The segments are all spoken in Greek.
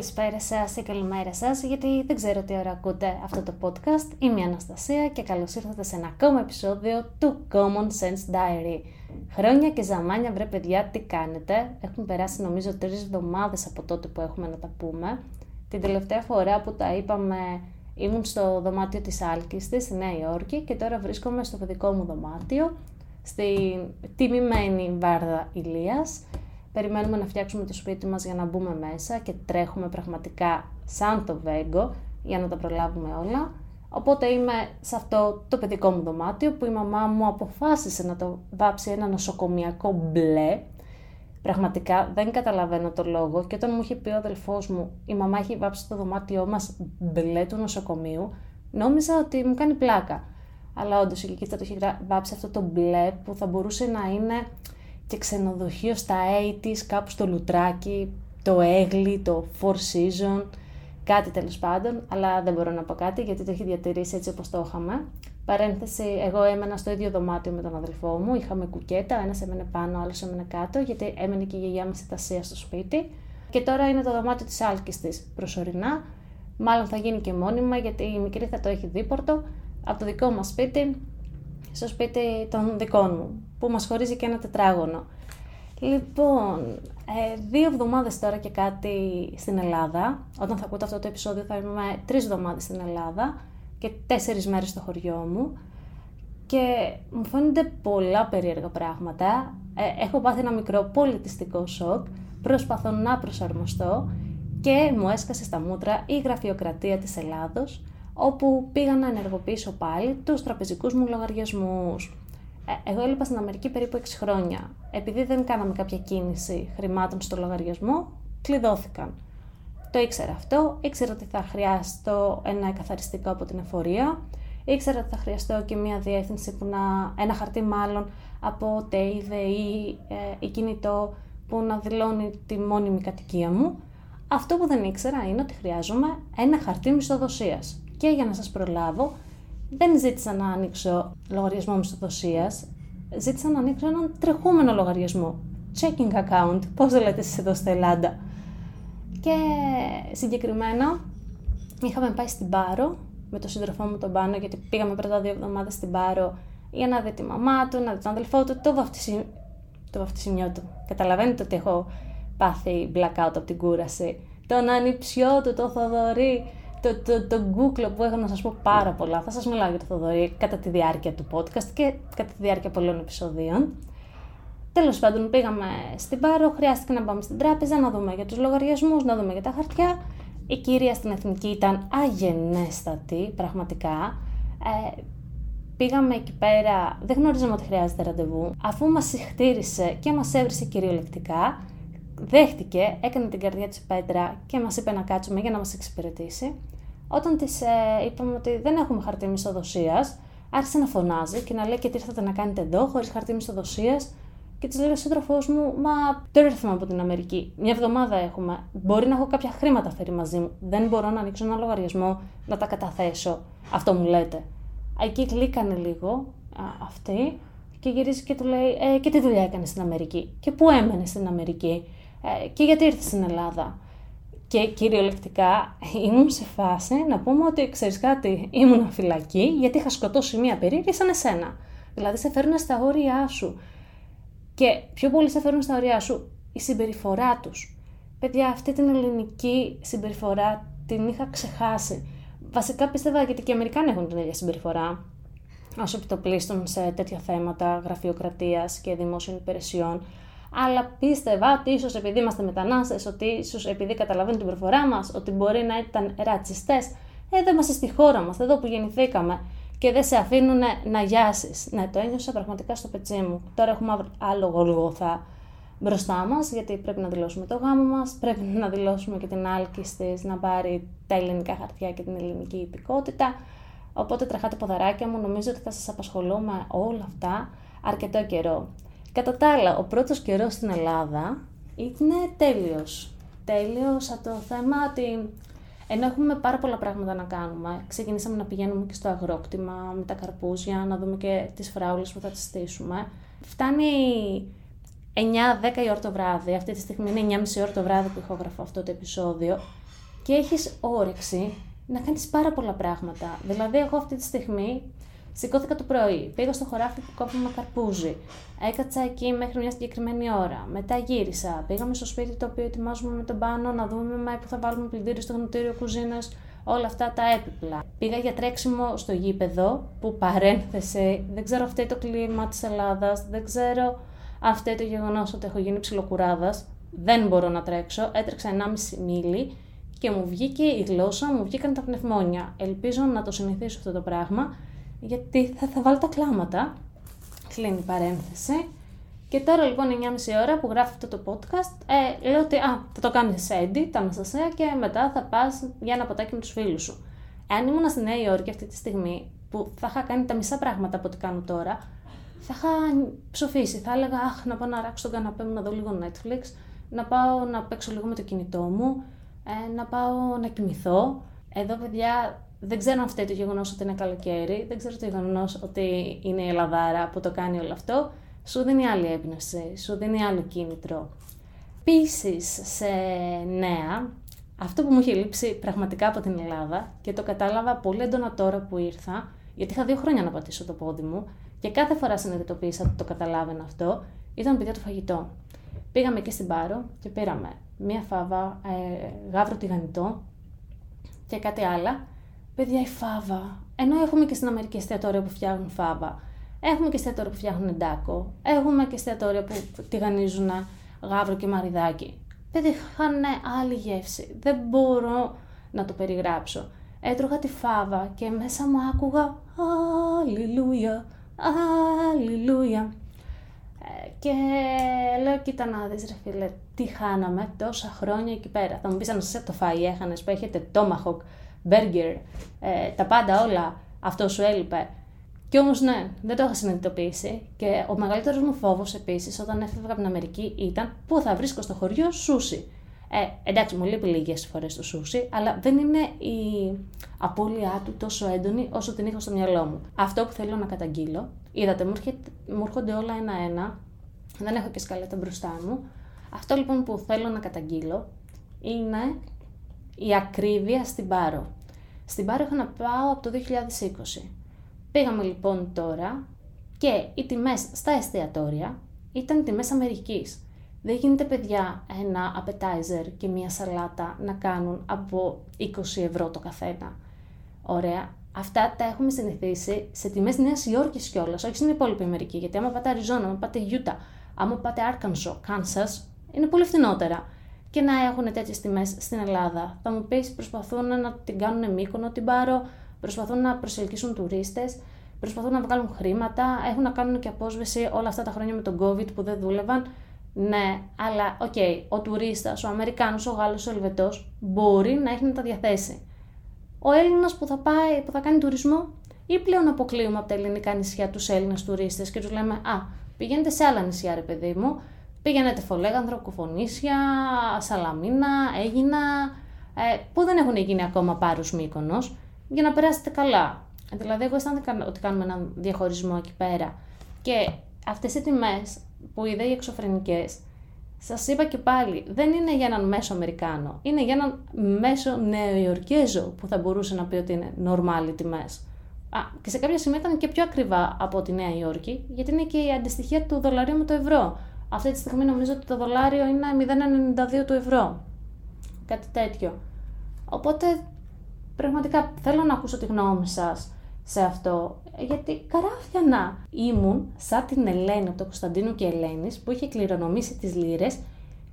Καλησπέρα σας ή καλημέρα σας, γιατί δεν ξέρω τι ώρα ακούτε αυτό το podcast. Είμαι η Αναστασία και καλώς ήρθατε σε ένα ακόμα επεισόδιο του Common Sense Diary. Χρόνια και ζαμάνια, βρε παιδιά, τι κάνετε; Έχουν περάσει νομίζω τρεις εβδομάδες από τότε που έχουμε να τα πούμε. Την τελευταία φορά που τα είπαμε ήμουν στο δωμάτιο της Άλκης στη Νέα Υόρκη και τώρα βρίσκομαι στο παιδικό μου δωμάτιο, στη τιμημένη Βάρδα Ηλίας περιμένουμε να φτιάξουμε το σπίτι μας για να μπούμε μέσα και τρέχουμε πραγματικά σαν το βέγκο για να τα προλάβουμε όλα. Οπότε είμαι σε αυτό το παιδικό μου δωμάτιο που η μαμά μου αποφάσισε να το βάψει ένα νοσοκομιακό μπλε. Πραγματικά δεν καταλαβαίνω το λόγο και όταν μου είχε πει ο αδελφός μου η μαμά έχει βάψει το δωμάτιό μας μπλε του νοσοκομείου νόμιζα ότι μου κάνει πλάκα. Αλλά όντως η Κικίτσα το έχει βάψει αυτό το μπλε που θα μπορούσε να είναι και ξενοδοχείο στα 80's, κάπου στο Λουτράκι, το Έγλι, το Four Season, κάτι τέλος πάντων, αλλά δεν μπορώ να πω κάτι γιατί το έχει διατηρήσει έτσι όπως το είχαμε. Παρένθεση, εγώ έμενα στο ίδιο δωμάτιο με τον αδελφό μου, είχαμε κουκέτα, ένας έμενε πάνω, άλλος έμενε κάτω, γιατί έμενε και η γιαγιά μας Τασία στο σπίτι. Και τώρα είναι το δωμάτιο της άλκης της προσωρινά. Μάλλον θα γίνει και μόνιμα γιατί η μικρή θα το έχει δίπορτο από το δικό μας σπίτι στο σπίτι των δικών μου, που μας χωρίζει και ένα τετράγωνο. Λοιπόν, ε, δύο εβδομάδες τώρα και κάτι στην Ελλάδα. Όταν θα ακούτε αυτό το επεισόδιο θα είμαι τρεις εβδομάδες στην Ελλάδα και τέσσερις μέρες στο χωριό μου. Και μου φαίνονται πολλά περίεργα πράγματα. Ε, έχω πάθει ένα μικρό πολιτιστικό σοκ. Προσπαθώ να προσαρμοστώ και μου έσκασε στα μούτρα η γραφειοκρατία της Ελλάδος όπου πήγα να ενεργοποιήσω πάλι τους τραπεζικούς μου λογαριασμούς. Ε, εγώ έλειπα στην Αμερική περίπου 6 χρόνια. Επειδή δεν κάναμε κάποια κίνηση χρημάτων στο λογαριασμό, κλειδώθηκαν. Το ήξερα αυτό, ήξερα ότι θα χρειαστώ ένα εκαθαριστικό από την εφορία, ήξερα ότι θα χρειαστώ και μια διεύθυνση που να, ένα χαρτί μάλλον από ΤΕΙΔΕ ή ε, κινητό που να δηλώνει τη μόνιμη κατοικία μου. Αυτό που δεν ήξερα είναι ότι χρειάζομαι ένα χαρτί μισθοδοσίας και για να σας προλάβω, δεν ζήτησα να ανοίξω λογαριασμό μισθοδοσίας, ζήτησα να ανοίξω έναν τρεχούμενο λογαριασμό. Checking account, πώς το λέτε εσείς εδώ στην Ελλάδα. Και συγκεκριμένα είχαμε πάει στην Πάρο με τον σύντροφό μου τον Πάνο, γιατί πήγαμε πρώτα δύο εβδομάδες στην Πάρο για να δει τη μαμά του, να δει τον αδελφό του, το, βαφτισι... το βαφτισιμιό του. Καταλαβαίνετε ότι έχω πάθει blackout από την κούραση. Τον ανιψιό του, το Θοδωρή, το, το, το Google που έχω να σας πω πάρα πολλά. Θα σας μιλάω για το Θοδωρή κατά τη διάρκεια του podcast και κατά τη διάρκεια πολλών επεισοδίων. Τέλος πάντων πήγαμε στην Πάρο, χρειάστηκε να πάμε στην τράπεζα, να δούμε για τους λογαριασμούς, να δούμε για τα χαρτιά. Η κυρία στην Εθνική ήταν αγενέστατη, πραγματικά. Ε, πήγαμε εκεί πέρα, δεν γνωρίζαμε ότι χρειάζεται ραντεβού. Αφού μας συχτήρισε και μας έβρισε κυριολεκτικά, δέχτηκε, έκανε την καρδιά της πέτρα και μας είπε να κάτσουμε για να μας εξυπηρετήσει. Όταν της ε, είπαμε ότι δεν έχουμε χαρτί μισθοδοσίας, άρχισε να φωνάζει και να λέει και τι ήρθατε να κάνετε εδώ, χωρίς χαρτί μισθοδοσίας; Και της λέει ο σύντροφός μου, Μα δεν ήρθαμε από την Αμερική. Μια εβδομάδα έχουμε. Μπορεί να έχω κάποια χρήματα φέρει μαζί μου. Δεν μπορώ να ανοίξω ένα λογαριασμό να τα καταθέσω. Αυτό μου λέτε. Εκεί κλίκανε λίγο α, αυτή και γυρίζει και του λέει: ε, Και τι δουλειά έκανες στην Αμερική; Και πού έμενες στην Αμερική; Ε, και γιατί ήρθες στην Ελλάδα; Και κυριολεκτικά ήμουν σε φάση να πούμε ότι ξέρεις κάτι, ήμουν φυλακή γιατί είχα σκοτώσει μία περίεργη σαν εσένα. Δηλαδή σε φέρνουν στα όρια σου. Και πιο πολύ σε φέρνουν στα όρια σου η συμπεριφορά τους. Παιδιά, αυτή την ελληνική συμπεριφορά την είχα ξεχάσει. Βασικά πίστευα γιατί και οι Αμερικάνοι έχουν την ίδια συμπεριφορά όσο επιτοπλίστων σε τέτοια θέματα γραφειοκρατίας και δημόσιων υπηρεσιών αλλά πίστευα ότι ίσως επειδή είμαστε μετανάστες, ότι ίσως επειδή καταλαβαίνουν την προφορά μας, ότι μπορεί να ήταν ρατσιστές. Εδώ είμαστε στη χώρα μας, εδώ που γεννηθήκαμε και δεν σε αφήνουν να γιάσεις. Ναι, το ένιωσα πραγματικά στο πετσί μου. Τώρα έχουμε άλλο γολγοθά. μπροστά μας, γιατί πρέπει να δηλώσουμε το γάμο μας, πρέπει να δηλώσουμε και την άλκη της να πάρει τα ελληνικά χαρτιά και την ελληνική υπηκότητα. Οπότε τρεχάτε ποδαράκια μου, νομίζω ότι θα σας απασχολώ με όλα αυτά αρκετό καιρό. Κατά τα άλλα, ο πρώτος καιρός στην Ελλάδα είναι τέλειος. Τέλειος από το θέμα ότι ενώ έχουμε πάρα πολλά πράγματα να κάνουμε, ξεκινήσαμε να πηγαίνουμε και στο αγρόκτημα με τα καρπούζια, να δούμε και τις φράουλες που θα τις στήσουμε. Φτάνει 9-10 η ώρα το βράδυ, αυτή τη στιγμή είναι 9.30 ώρα το βράδυ που ηχογραφώ αυτό το επεισόδιο και έχεις όρεξη να κάνεις πάρα πολλά πράγματα. Δηλαδή, εγώ αυτή τη στιγμή σηκώθηκα το πρωί, πήγα στο χωράφι που κόβουμε καρπούζι, έκατσα εκεί μέχρι μια συγκεκριμένη ώρα, μετά γύρισα, πήγαμε στο σπίτι το οποίο ετοιμάζουμε με τον πάνω να δούμε με που θα βάλουμε πλυντήριο στο γνωτήριο κουζίνας, όλα αυτά τα έπιπλα. Πήγα για τρέξιμο στο γήπεδο, που παρένθεση, δεν ξέρω αυτό το κλίμα της Ελλάδας, δεν ξέρω αυτό το γεγονός ότι έχω γίνει ψιλοκουράδας, δεν μπορώ να τρέξω. Έτρεξα 1,5 μίλι και μου βγήκε η γλώσσα, μου βγήκαν τα πνευμόνια. Ελπίζω να το συνηθίσω αυτό το πράγμα, γιατί θα, θα βάλω τα κλάματα. Κλείνει η παρένθεση. Και τώρα λοιπόν 9,5 ώρα που γράφω αυτό το podcast, ε, λέω ότι α, θα το κάνει σε edit, τα Αναστασία και μετά θα πας για ένα ποτάκι με τους φίλους σου. Εάν ήμουν στη Νέα Υόρκη αυτή τη στιγμή, που θα είχα κάνει τα μισά πράγματα από ό,τι κάνω τώρα, θα είχα ψοφήσει. Θα έλεγα, Αχ, να πάω να ράξω τον καναπέ μου να δω λίγο Netflix, να πάω να παίξω λίγο με το κινητό μου, ε, να πάω να κοιμηθώ. Εδώ, παιδιά, δεν ξέρω αν φταίει το γεγονός ότι είναι καλοκαίρι, δεν ξέρω το γεγονός ότι είναι η Ελλαδάρα που το κάνει όλο αυτό. Σου δίνει άλλη έμπνευση, σου δίνει άλλο κίνητρο. Επίσης, σε νέα, αυτό που μου είχε λείψει πραγματικά από την Ελλάδα και το κατάλαβα πολύ έντονα τώρα που ήρθα, γιατί είχα δύο χρόνια να πατήσω το πόδι μου, και κάθε φορά συνειδητοποίησα ότι το καταλάβαινα αυτό, ήταν παιδιά το φαγητό. Πήγαμε και στην Πάρο και πήραμε μία φάβα, ε, γάβρο τηγανιτό και κάτι άλλα. Παιδιά, η φάβα. Ενώ έχουμε και στην Αμερική εστιατόρια που φτιάχνουν φάβα, έχουμε και εστιατόρια που φτιάχνουν εντάκο, έχουμε και εστιατόρια που τηγανίζουν γάβρο και μαριδάκι. Παιδιά, είχαν άλλη γεύση. Δεν μπορώ να το περιγράψω. Έτρωγα τη φάβα και μέσα μου άκουγα Αλληλούια, Αλληλούια. Ε, και λέω, κοίτα να δεις ρε φίλε, τι χάναμε τόσα χρόνια εκεί πέρα. Θα μου πεις αν σε το φάει έχανες που έχετε tomahawk, burger, ε, τα πάντα όλα, αυτό σου έλειπε. Κι όμως ναι, δεν το είχα συνειδητοποιήσει. Και ο μεγαλύτερος μου φόβος επίσης όταν έφευγα από την Αμερική ήταν πού θα βρίσκω στο χωριό σούσι. Ε, εντάξει, μου λείπει λίγες φορές το σούσι, αλλά δεν είναι η απώλειά του τόσο έντονη όσο την είχα στο μυαλό μου. Αυτό που θέλω να καταγγείλω, είδατε, μου, μου έρχονται όλα ένα-ένα, δεν έχω και σκαλέτα μπροστά μου. Αυτό λοιπόν που θέλω να καταγγείλω είναι η ακρίβεια στην Πάρο. Στην Πάρο έχω να πάω από το 2020. Πήγαμε λοιπόν τώρα και οι τιμές στα εστιατόρια ήταν τιμές Αμερικής. Δεν γίνεται παιδιά ένα appetizer και μία σαλάτα να κάνουν από 20 ευρώ το καθένα. Ωραία. Αυτά τα έχουμε συνηθίσει σε τιμές Νέας Υόρκης κιόλας, όχι στην υπόλοιπη Αμερική. Γιατί άμα πάτε Αριζόνα, άμα πάτε Utah, άμα πάτε Arkansas, Kansas, είναι πολύ φθηνότερα. Και να έχουν τέτοιες τιμές στην Ελλάδα. Θα μου πεις, προσπαθούν να την κάνουν μήκονο την πάρω, προσπαθούν να προσελκύσουν τουρίστες, προσπαθούν να βγάλουν χρήματα, έχουν να κάνουν και απόσβεση όλα αυτά τα χρόνια με τον COVID που δεν δούλευαν. Ναι, αλλά OK, okay, ο τουρίστας, ο Αμερικάνος, ο Γάλλος, ο Ελβετός μπορεί να έχει να τα διαθέσει. Ο Έλληνας που θα πάει, που θα κάνει τουρισμό, ή πλέον αποκλείουμε από τα ελληνικά νησιά τους Έλληνες τουρίστες και τους λέμε Α, πηγαίνετε σε άλλα νησιά, ρε παιδί μου. Πηγαίνετε Φολέγανδρο, Κουφονίσια, Σαλαμίνα, Αίγινα, ε, που δεν έχουν γίνει ακόμα Πάρος, Μύκονο, για να περάσετε καλά. Δηλαδή, εγώ αισθάνομαι ότι κάνουμε έναν διαχωρισμό εκεί πέρα. Και αυτές οι τιμές που είδα οι εξωφρενικές, σας είπα και πάλι, δεν είναι για έναν μέσο Αμερικάνο. Είναι για έναν μέσο Νεοϊορκέζο που θα μπορούσε να πει ότι είναι normal τιμές. Α, και σε κάποια σημεία ήταν και πιο ακριβά από τη Νέα Υόρκη, γιατί είναι και η αντιστοιχεία του δολαρίου με το ευρώ. Αυτή τη στιγμή νομίζω ότι το δολάριο είναι 0,92 του ευρώ. Κάτι τέτοιο. Οπότε, πραγματικά θέλω να ακούσω τη γνώμη σας σε αυτό, γιατί καράφια να ήμουν σαν την Ελένη από το Κωνσταντίνο και Ελένης που είχε κληρονομήσει τις λύρες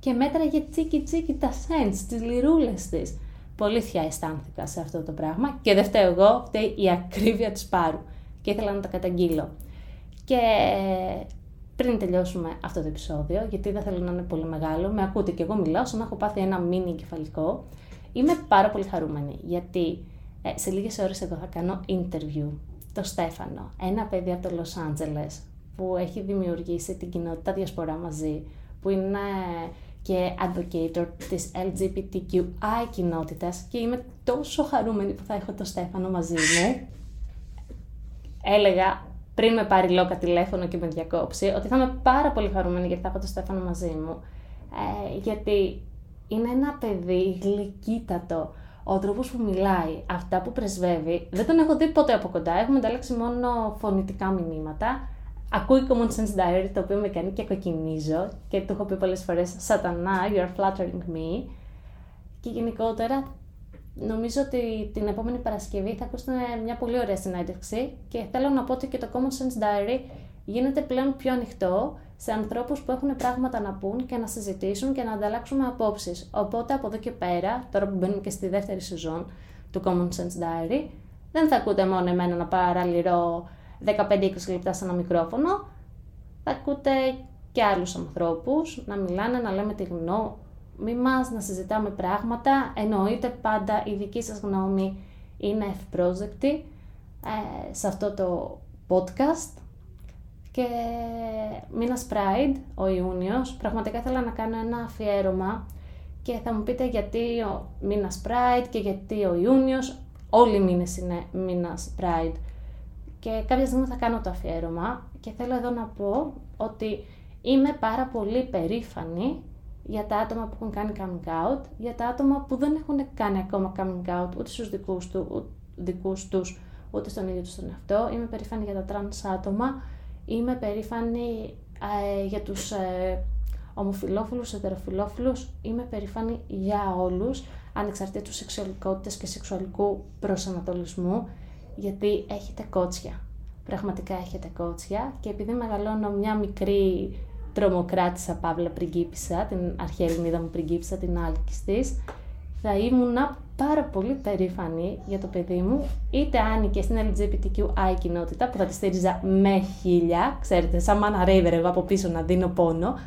και μέτραγε τσίκι τσίκι τα σέντς, τις λιρούλες της. Πολύ θιά αισθάνθηκα σε αυτό το πράγμα και δεν φταίω εγώ, φταίει η ακρίβεια της Πάρου και ήθελα να τα καταγγείλω. Και πριν τελειώσουμε αυτό το επεισόδιο, γιατί δεν θέλω να είναι πολύ μεγάλο, με ακούτε και εγώ μιλάω, σαν να έχω πάθει ένα μίνι εγκεφαλικό. Είμαι πάρα πολύ χαρούμενη, γιατί ε, σε λίγες ώρες εδώ θα κάνω interview το Στέφανο, ένα παιδί από το Los Angeles που έχει δημιουργήσει την κοινότητα διασπορά μαζί, που είναι και advocator της LGBTQI κοινότητας και είμαι τόσο χαρούμενη που θα έχω το Στέφανο μαζί μου. Έλεγα πριν με πάρει Λόκα τηλέφωνο και με διακόψει ότι θα είμαι πάρα πολύ χαρούμενη γιατί θα έχω το Στέφανο μαζί μου. Ε, γιατί είναι ένα παιδί γλυκύτατο. Ο τρόπος που μιλάει, αυτά που πρεσβεύει, δεν τον έχω δει ποτέ από κοντά. Έχουμε ανταλλάξει μόνο φωνητικά μηνύματα ακούει Common Sense Diary, το οποίο με κάνει και κοκκινίζω και το έχω πει πολλές φορές «Σατανά, you are flattering me» και γενικότερα νομίζω ότι την επόμενη Παρασκευή θα ακούσετε μια πολύ ωραία συνέντευξη και θέλω να πω ότι και το Common Sense Diary γίνεται πλέον πιο ανοιχτό σε ανθρώπους που έχουν πράγματα να πούν και να συζητήσουν και να ανταλλάξουμε απόψεις. Οπότε από εδώ και πέρα, τώρα που μπαίνουμε και στη δεύτερη σεζόν του Common Sense Diary, δεν θα ακούτε μόνο εμένα να παραλυρώ 15-20 λεπτά σε ένα μικρόφωνο, θα ακούτε και άλλους ανθρώπους να μιλάνε, να λέμε τη γνώμη μας, να συζητάμε πράγματα. Εννοείται πάντα η δική σας γνώμη είναι ευπρόσδεκτη ε, σε αυτό το podcast. Και μήνας Pride, ο Ιούνιος, πραγματικά ήθελα να κάνω ένα αφιέρωμα και θα μου πείτε γιατί ο μήνας Pride και γιατί ο Ιούνιος, όλοι οι μήνες είναι μήνας Pride. Και κάποια στιγμή θα κάνω το αφιέρωμα και θέλω εδώ να πω ότι είμαι πάρα πολύ περήφανη για τα άτομα που έχουν κάνει coming out, για τα άτομα που δεν έχουν κάνει ακόμα coming out ούτε στους δικούς, του, δικούς τους, ούτε στον ίδιο τους τον εαυτό. Είμαι περήφανη για τα trans άτομα, είμαι περήφανη ε, για τους ε, ομοφιλόφιλους, ετεροφιλόφιλους, είμαι περήφανη για όλους, ανεξαρτήτως σεξουαλικότητας και σεξουαλικού προσανατολισμού γιατί έχετε κότσια. Πραγματικά έχετε κότσια και επειδή μεγαλώνω μια μικρή τρομοκράτησα Παύλα πριγκίπισσα, την αρχαία Ελληνίδα μου πριγκίπισσα, την άλκης της, θα ήμουν πάρα πολύ περήφανη για το παιδί μου, είτε άνοικε στην LGBTQI κοινότητα που θα τη στήριζα με χίλια, ξέρετε, σαν μάνα ρέιβερ εγώ από πίσω να δίνω πόνο,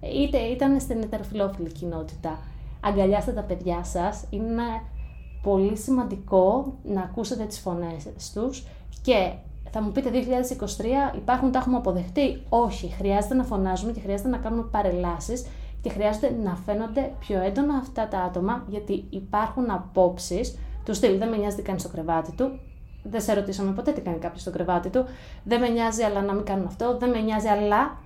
είτε ήταν στην ετεροφιλόφιλη κοινότητα. Αγκαλιάστε τα παιδιά σας, είναι πολύ σημαντικό να ακούσετε τις φωνές τους και θα μου πείτε 2023 υπάρχουν, τα έχουμε αποδεχτεί; Όχι, χρειάζεται να φωνάζουμε και χρειάζεται να κάνουμε παρελάσεις και χρειάζεται να φαίνονται πιο έντονα αυτά τα άτομα γιατί υπάρχουν απόψεις. Τους στυλ δεν με νοιάζει τι κάνει στο κρεβάτι του, δεν σε ρωτήσαμε ποτέ τι κάνει κάποιος στο κρεβάτι του, δεν με νοιάζει αλλά να μην κάνουν αυτό, δεν με νοιάζει αλλά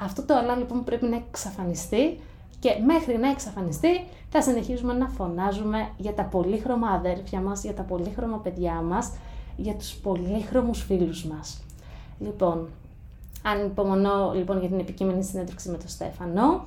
αυτό το αλλά λοιπόν πρέπει να εξαφανιστεί και μέχρι να εξαφανιστεί θα συνεχίζουμε να φωνάζουμε για τα πολύχρωμα αδέρφια μας, για τα πολύχρωμα παιδιά μας, για τους πολύχρωμους φίλους μας. Λοιπόν, αν υπομονώ λοιπόν για την επικείμενη συνέντευξη με τον Στέφανο,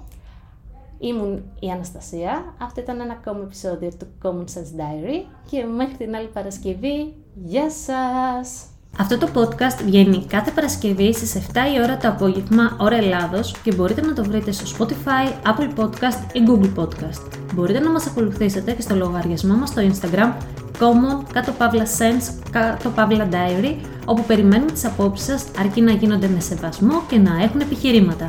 ήμουν η Αναστασία. Αυτό ήταν ένα ακόμα επεισόδιο του Common Sense Diary και μέχρι την άλλη Παρασκευή, γεια σας! Αυτό το podcast βγαίνει κάθε Παρασκευή στις 7 η ώρα το απόγευμα, ώρα Ελλάδος και μπορείτε να το βρείτε στο Spotify, Apple Podcast ή Google Podcast. Μπορείτε να μας ακολουθήσετε και στο λογαριασμό μας στο Instagram common κάτω παύλα sense κάτω παύλα diary όπου περιμένουμε τις απόψεις σας αρκεί να γίνονται με σεβασμό και να έχουν επιχειρήματα.